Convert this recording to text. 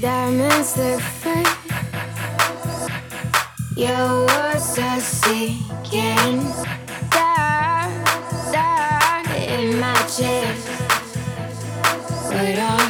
diamonds look fake. Your words are sinking down, down in my chest. But all.